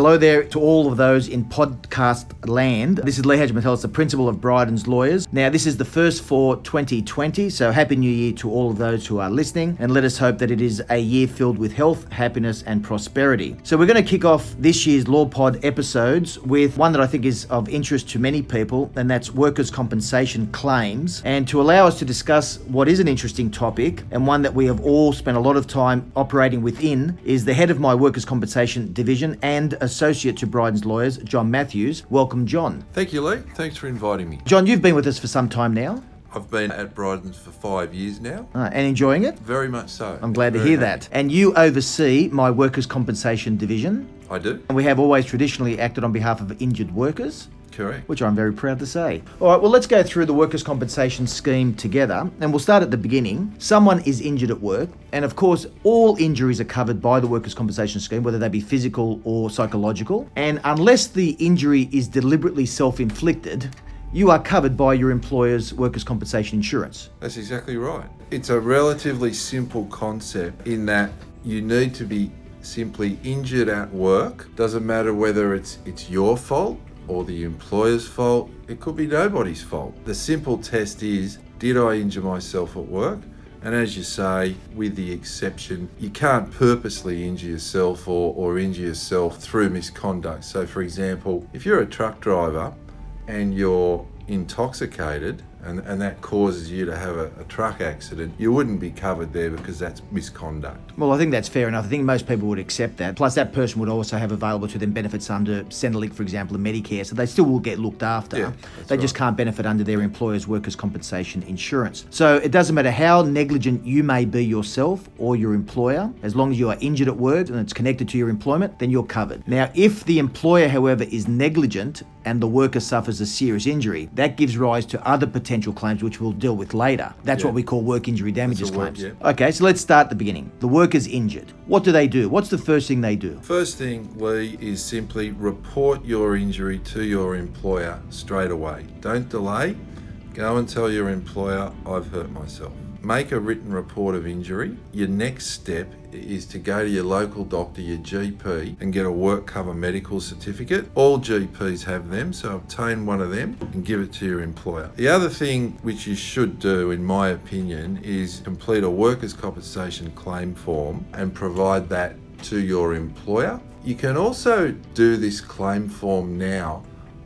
Hello there to all of those in podcast land. This is Lee Hagipantelis, the principal of Bryden's Lawyers. Now, this is the first for 2020, so Happy New Year to all of those who are listening, and let us hope that it is a year filled with health, happiness, and prosperity. So, we're going to kick off this year's Law Pod episodes with one that I think is of interest to many people, and that's workers' compensation claims. And to allow us to discuss what is an interesting topic and one that we have all spent a lot of time operating within is the head of my workers' compensation division and associate to Bryden's lawyers, John Matthews. Welcome, John. Thank you, Lee. Thanks for inviting me. John, you've been with us for some time now I've been at Bryden's for five years now. uh, and enjoying it. Very much so. I'm glad to hear happy. that. And you oversee my workers' compensation division. I do. And we have always traditionally acted on behalf of injured workers. Correct. which I'm very proud to say. All right, well, let's go through the workers' compensation scheme together, and we'll start at the beginning. Someone is injured at work, and of course, all injuries are covered by the workers' compensation scheme, whether they be physical or psychological. And unless the injury is deliberately self inflicted, you are covered by your employer's workers' compensation insurance. That's exactly right. It's a relatively simple concept in that you need to be simply injured at work. Doesn't matter whether it's it's your fault or the employer's fault. It could be nobody's fault. The simple test is did I injure myself at work? And as you say, with the exception, you can't purposely injure yourself or, or injure yourself through misconduct. So, for example, if you're a truck driver and you're intoxicated and, and that causes you to have a, a truck accident, you wouldn't be covered there because that's misconduct. Well, I think that's fair enough. I think most people would accept that. Plus, that person would also have available to them benefits under Centrelink, for example, and Medicare, so they still will get looked after. Yeah, they just can't benefit under their employer's workers' compensation insurance. So it doesn't matter how negligent you may be yourself or your employer, as long as you are injured at work and it's connected to your employment, then you're covered. Now, if the employer, however, is negligent and the worker suffers a serious injury, that gives rise to other potential claims which we'll deal with later. That's Yeah. what we call work injury damages a word, claims. yeah. Okay, so let's start at the beginning. The worker's injured. What do they do? What's the first thing they do? First thing, Lee, is simply report your injury to your employer straight away. Don't delay. Go and tell your employer, I've hurt myself. Make a written report of injury. Your next step is to go to your local doctor, your GP, and get a work cover medical certificate. All GPs have them, so obtain one of them and give it to your employer. The other thing which you should do, in my opinion, is complete a workers' compensation claim form and provide that to your employer. You can also do this claim form now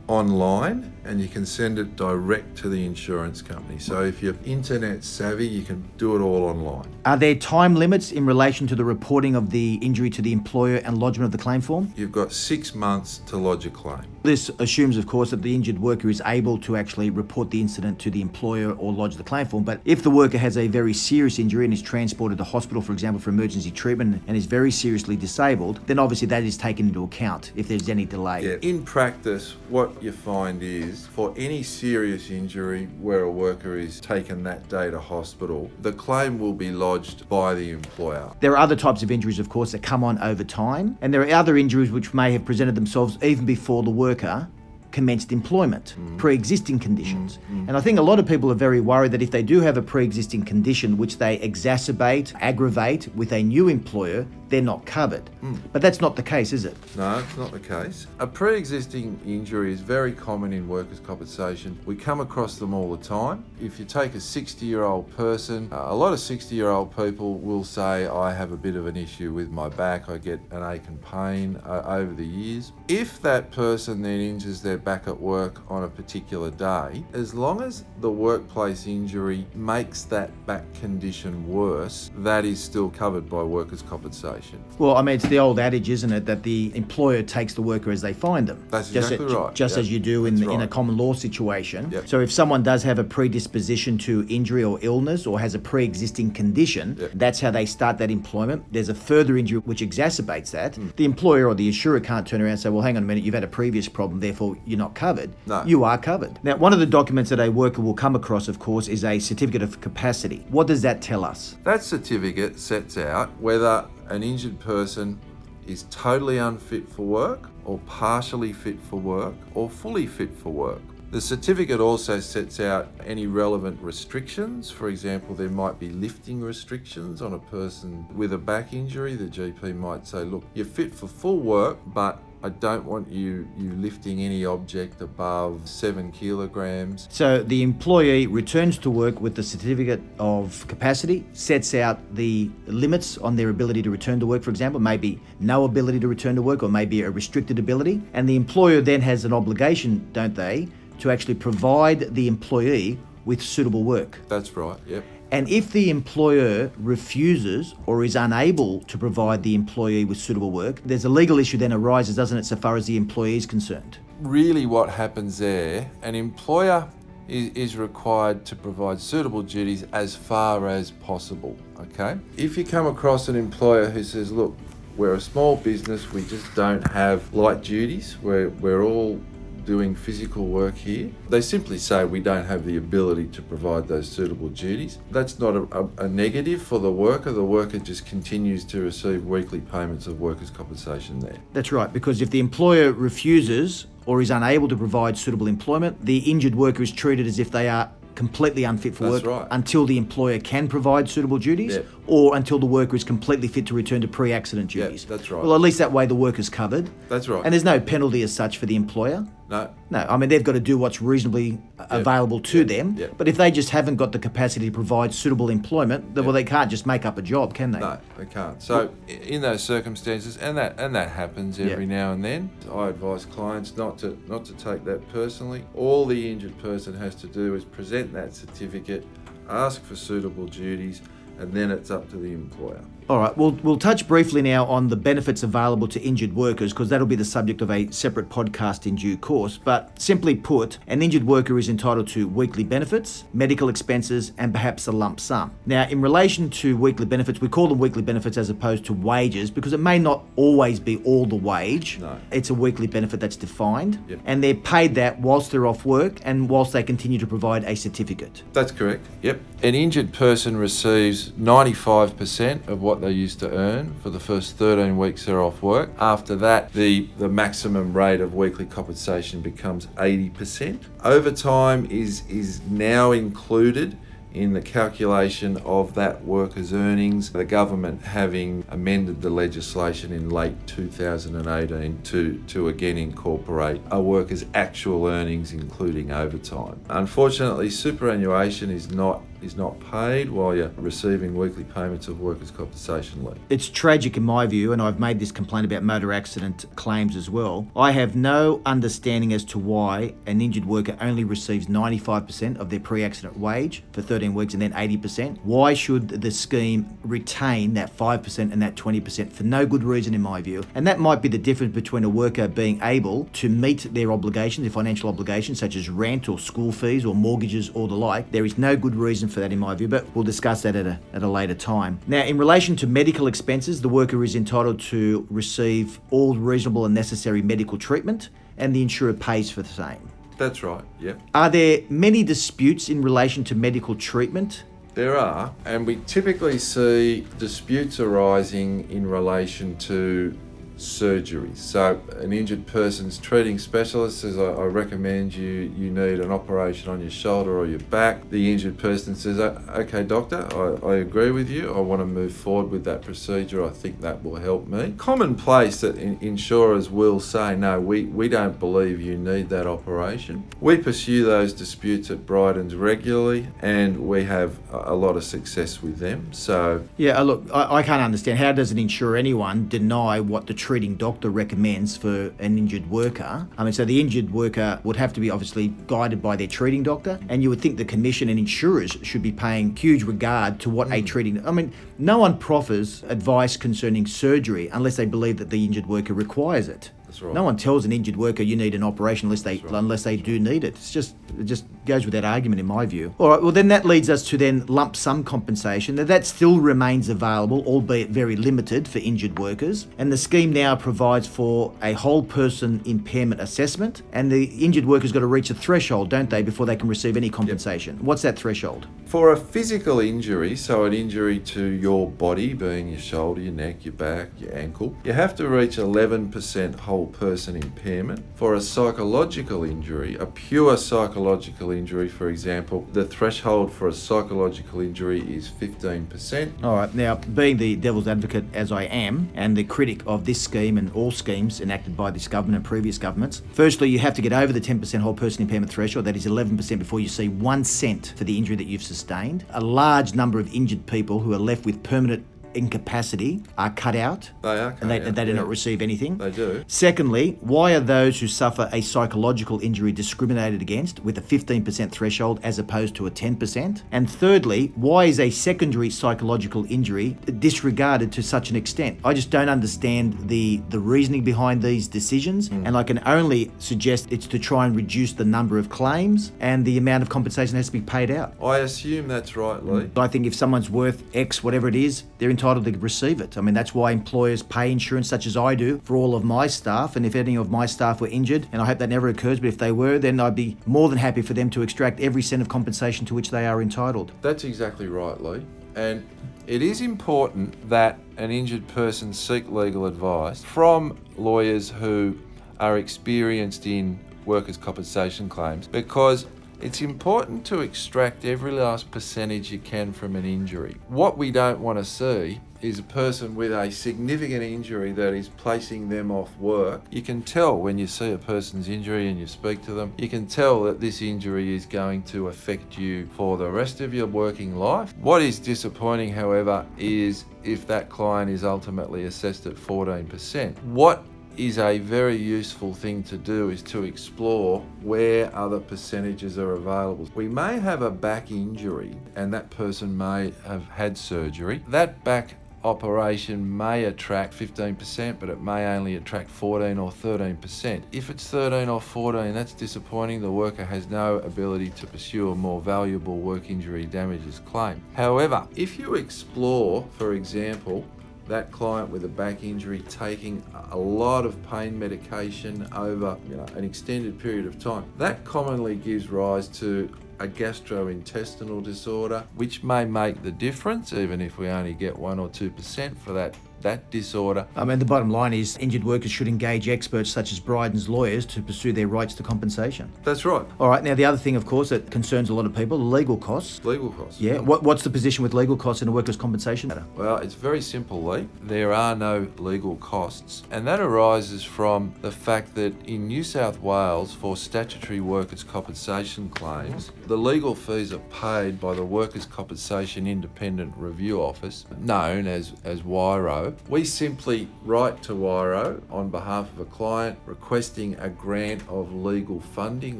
online and you can send it direct to the insurance company. So if you're internet savvy, you can do it all online. Are there time limits in relation to the reporting of the injury to the employer and lodgement of the claim form? You've got six months to lodge a claim. This assumes, of course, that the injured worker is able to actually report the incident to the employer or lodge the claim form. But if the worker has a very serious injury and is transported to hospital, for example, for emergency treatment and is very seriously disabled, then obviously that is taken into account if there's any delay. Yeah. In practice, what you find is for any serious injury where a worker is taken that day to hospital, the claim will be lodged by the employer. There are other types of injuries, of course, that come on over time, and there are other injuries which may have presented themselves even before the worker commenced employment, mm. pre existing conditions. Mm. Mm. And I think a lot of people are very worried that if they do have a pre existing condition which they exacerbate, aggravate with a new employer, they're not covered. But that's not the case, is it? No, it's not the case. A pre existing injury is very common in workers' compensation. We come across them all the time. If you take a 60 year old person, uh, a lot of 60 year old people will say, I have a bit of an issue with my back, I get an ache and pain uh, over the years. If that person then injures their back at work on a particular day, as long as the workplace injury makes that back condition worse, that is still covered by workers' compensation. Well, I mean, it's the old adage, isn't it, that the employer takes the worker as they find them. That's just exactly a- right. Just Yep, as you do in, that's in a common law situation. Yep. So if someone does have a predisposition to injury or illness or has a pre-existing condition, Yep. that's how they start that employment. There's a further injury which exacerbates that. Hmm. The employer or the insurer can't turn around and say, well, hang on a minute, you've had a previous problem, therefore you're not covered. No. You are covered. Now, one of the documents that a worker will come across, of course, is a certificate of capacity. What does that tell us? That certificate sets out whether an injured person is totally unfit for work, or partially fit for work, or fully fit for work. The certificate also sets out any relevant restrictions. For example, there might be lifting restrictions on a person with a back injury. The GP might say, look, you're fit for full work, but I don't want you you lifting any object above seven kilograms. So the employee returns to work with the certificate of capacity, sets out the limits on their ability to return to work, for example, maybe no ability to return to work or maybe a restricted ability. And the employer then has an obligation, don't they, to actually provide the employee with suitable work. That's right. Yep. And if the employer refuses or is unable to provide the employee with suitable work, there's a legal issue then arises, doesn't it, so far as the employee is concerned? Really, what happens there, an employer is, is required to provide suitable duties as far as possible. Okay? If you come across an employer who says, look, we're a small business, we just don't have light duties, we're, we're all doing physical work here. They simply say we don't have the ability to provide those suitable duties. That's not a, a, a, negative for the worker. The worker just continues to receive weekly payments of workers' compensation there. That's right, because if the employer refuses or is unable to provide suitable employment, the injured worker is treated as if they are completely unfit for That's work right. until the employer can provide suitable duties Yep. Or until the worker is completely fit to return to pre-accident Yep, duties. that's right. Well, at least that way the worker's covered. That's right. And there's no penalty as such for the employer. no, No, I mean they've got to do what's reasonably available to Yep. them. Yep. But if they just haven't got the capacity to provide suitable employment, then well they can't just make up a job, can they? No, they can't. So i- in those circumstances, and that and that happens every Yeah. now and then, I advise clients not to not to take that personally. All the injured person has to do is present that certificate, ask for suitable duties, and then it's up to the employer. All right, we'll, we'll touch briefly now on the benefits available to injured workers because that'll be the subject of a separate podcast in due course. But simply put, an injured worker is entitled to weekly benefits, medical expenses, and perhaps a lump sum. Now, in relation to weekly benefits, we call them weekly benefits as opposed to wages because it may not always be all the wage. No. It's a weekly benefit that's defined, Yep. and they're paid that whilst they're off work and whilst they continue to provide a certificate. That's correct. Yep. An injured person receives 95% of what they used to earn for the first 13 weeks they're off work. After that, the, the maximum rate of weekly compensation becomes 80%. Overtime is, is now included in the calculation of that worker's earnings. The government having amended the legislation in late 2018 to, to again incorporate a worker's actual earnings, including overtime. Unfortunately, superannuation is not is not paid while you're receiving weekly payments of workers' compensation leave. It's tragic in my view, and I've made this complaint about motor accident claims as well. I have no understanding as to why an injured worker only receives 95% of their pre accident wage for 13 weeks and then 80%. Why should the scheme retain that 5% and that 20% for no good reason, in my view? And that might be the difference between a worker being able to meet their obligations, their financial obligations, such as rent or school fees or mortgages or the like. There is no good reason for that, in my view, but we'll discuss that at a, at a later time. Now, in relation to medical expenses, the worker is entitled to receive all reasonable and necessary medical treatment, and the insurer pays for the same. That's right, yep. Are there many disputes in relation to medical treatment? There are, and we typically see disputes arising in relation to surgery. So, an injured person's treating specialist says, I, I recommend you, you need an operation on your shoulder or your back. The injured person says, Okay, doctor, I, I agree with you. I want to move forward with that procedure. I think that will help me. Commonplace that in, insurers will say, No, we, we don't believe you need that operation. We pursue those disputes at Bryden's regularly, and we have a, a lot of success with them. So, Yeah, look, I, I can't understand how does an insurer anyone deny what the treating doctor recommends for an injured worker? I mean, so the injured worker would have to be obviously guided by their treating doctor, and you would think the commission and insurers should be paying huge regard to what a hmm. treating. I mean, no one proffers advice concerning surgery unless they believe that the injured worker requires it. Right. No one tells an injured worker you need an operation unless they unless they do need it. It's just it just goes with that argument in my view. All right, well then that leads us to then lump sum compensation. Now that still remains available, albeit very limited for injured workers. And the scheme now provides for a whole person impairment assessment, and the injured worker's got to reach a threshold, don't they, before they can receive any compensation. What's that threshold? For a physical injury, so an injury to your body, being your shoulder, your neck, your back, your ankle, you have to reach 11% whole person impairment. For a psychological injury, a pure psychological injury, for example, the threshold for a psychological injury is 15%. All right, now, being the devil's advocate as I am, and the critic of this scheme and all schemes enacted by this government and previous governments, firstly, you have to get over the 10% whole person impairment threshold, that is 11% before you see one cent for the injury that you've sustained. A large number of injured people who are left with permanent incapacity are cut out. They are cut and they, out, they do yeah. not receive anything. They do. Secondly, why are those who suffer a psychological injury discriminated against with a 15% threshold as opposed to a 10%? And thirdly, why is a secondary psychological injury disregarded to such an extent? I just don't understand the, the reasoning behind these decisions, hmm. and I can only suggest it's to try and reduce the number of claims and the amount of compensation that has to be paid out. I assume that's right, Lee. I think if someone's worth X, whatever it is, they're entitled to receive it. I mean, that's why employers pay insurance, such as I do, for all of my staff. And if any of my staff were injured, and I hope that never occurs, but if they were, then I'd be more than happy for them to extract every cent of compensation to which they are entitled. That's exactly right, Lee. And it is important that an injured person seek legal advice from lawyers who are experienced in workers' compensation claims because it's important to extract every last percentage you can from an injury. What we don't want to see is a person with a significant injury that is placing them off work. You can tell when you see a person's injury and you speak to them, you can tell that this injury is going to affect you for the rest of your working life. What is disappointing, however, is if that client is ultimately assessed at 14%. What is a very useful thing to do is to explore where other percentages are available. We may have a back injury and that person may have had surgery. That back operation may attract 15%, but it may only attract 14 or 13%. If it's 13 or 14, that's disappointing. The worker has no ability to pursue a more valuable work injury damages claim. However, if you explore, for example, that client with a back injury taking a lot of pain medication over you know, an extended period of time. That commonly gives rise to a gastrointestinal disorder, which may make the difference, even if we only get one or two percent for that that disorder. I mean, the bottom line is injured workers should engage experts such as Bryden's lawyers to pursue their rights to compensation. That's right. All right, now the other thing, of course, that concerns a lot of people legal costs. Legal costs. Yeah, what, what's the position with legal costs in a workers' compensation matter? Well, it's very simple, Lee. There are no legal costs, and that arises from the fact that in New South Wales, for statutory workers' compensation claims, the legal fees are paid by the Workers' Compensation Independent Review Office, known as, as WIRO. We simply write to WIRO on behalf of a client requesting a grant of legal funding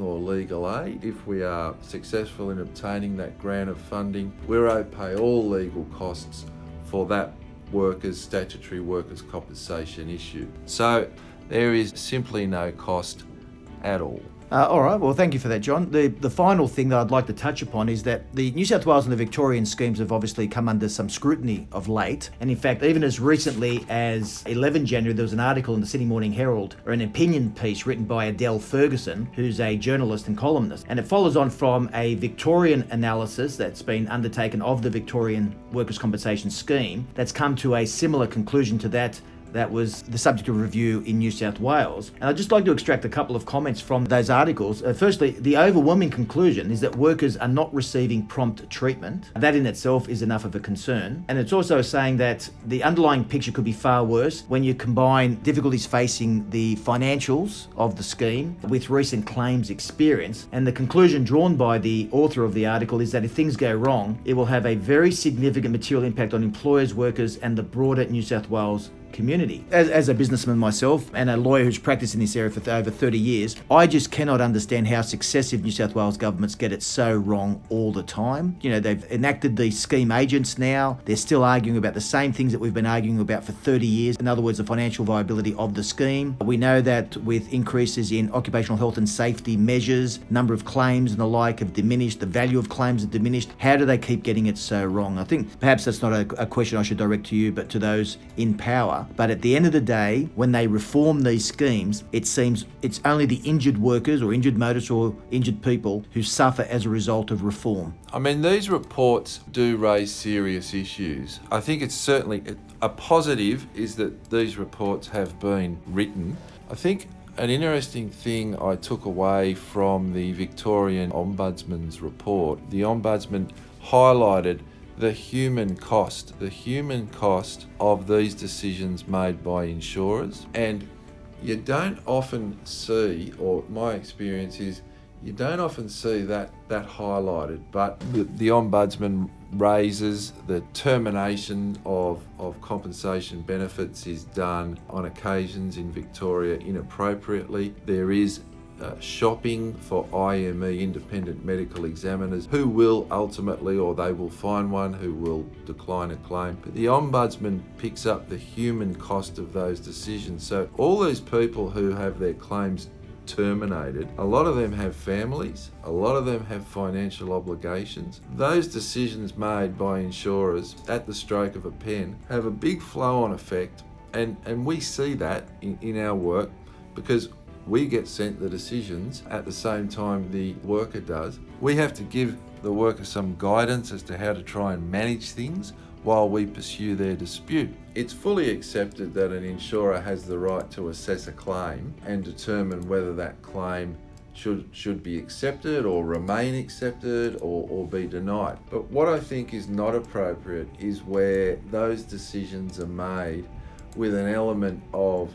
or legal aid. If we are successful in obtaining that grant of funding, WIRO pay all legal costs for that workers' statutory workers' compensation issue. So there is simply no cost at all. Uh, all right, well, thank you for that, John. The, the final thing that I'd like to touch upon is that the New South Wales and the Victorian schemes have obviously come under some scrutiny of late. And in fact, even as recently as 11 January, there was an article in the Sydney Morning Herald, or an opinion piece written by Adele Ferguson, who's a journalist and columnist. And it follows on from a Victorian analysis that's been undertaken of the Victorian Workers' Compensation Scheme that's come to a similar conclusion to that that was the subject of review in New South Wales. And I'd just like to extract a couple of comments from those articles. Uh, firstly, the overwhelming conclusion is that workers are not receiving prompt treatment. That in itself is enough of a concern. And it's also saying that the underlying picture could be far worse when you combine difficulties facing the financials of the scheme with recent claims experience. And the conclusion drawn by the author of the article is that if things go wrong, it will have a very significant material impact on employers, workers, and the broader New South Wales community. As, as, a businessman myself and a lawyer who's practiced in this area for over 30 years, I just cannot understand how successive New South Wales governments get it so wrong all the time. You know, they've enacted these scheme agents now. They're still arguing about the same things that we've been arguing about for 30 years. In other words, the financial viability of the scheme. We know that with increases in occupational health and safety measures, number of claims and the like have diminished, the value of claims have diminished. How do they keep getting it so wrong? I think perhaps that's not a, a question I should direct to you, but to those in power power. But at the end of the day, when they reform these schemes, it seems it's only the injured workers or injured motorists or injured people who suffer as a result of reform. I mean, these reports do raise serious issues. I think it's certainly a positive is that these reports have been written. I think an interesting thing I took away from the Victorian Ombudsman's report, the Ombudsman highlighted the human cost, the human cost of these decisions made by insurers. And you don't often see, or my experience is, you don't often see that, that highlighted, but the, the Ombudsman raises the termination of, of compensation benefits is done on occasions in Victoria inappropriately. There is uh, shopping for IME independent medical examiners who will ultimately, or they will find one who will decline a claim. But the Ombudsman picks up the human cost of those decisions. So, all these people who have their claims terminated, a lot of them have families, a lot of them have financial obligations. Those decisions made by insurers at the stroke of a pen have a big flow on effect, and, and we see that in, in our work because we get sent the decisions at the same time the worker does. We have to give the worker some guidance as to how to try and manage things while we pursue their dispute. It's fully accepted that an insurer has the right to assess a claim and determine whether that claim should should be accepted or remain accepted or, or be denied. But what I think is not appropriate is where those decisions are made with an element of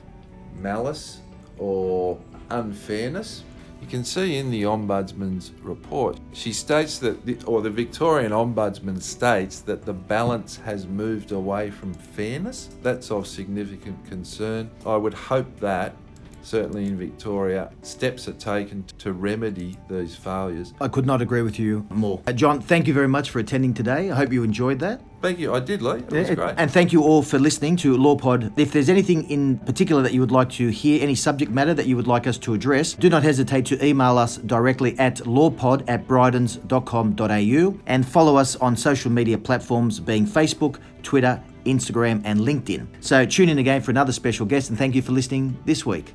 malice or unfairness you can see in the Ombudsman's report, she states that, the, or the Victorian Ombudsman states that the balance has moved away from fairness. That's of significant concern. I would hope that certainly in Victoria, steps are taken to remedy these failures. I could not agree with you more. Uh, John, thank you very much for attending today. I hope you enjoyed that. Thank you. I did, Lee. It was yeah, great. And thank you all for listening to LawPod. If there's anything in particular that you would like to hear, any subject matter that you would like us to address, do not hesitate to email us directly at lawpod at brydens.com.au and follow us on social media platforms being Facebook, Twitter, Instagram, and LinkedIn. So tune in again for another special guest and thank you for listening this week.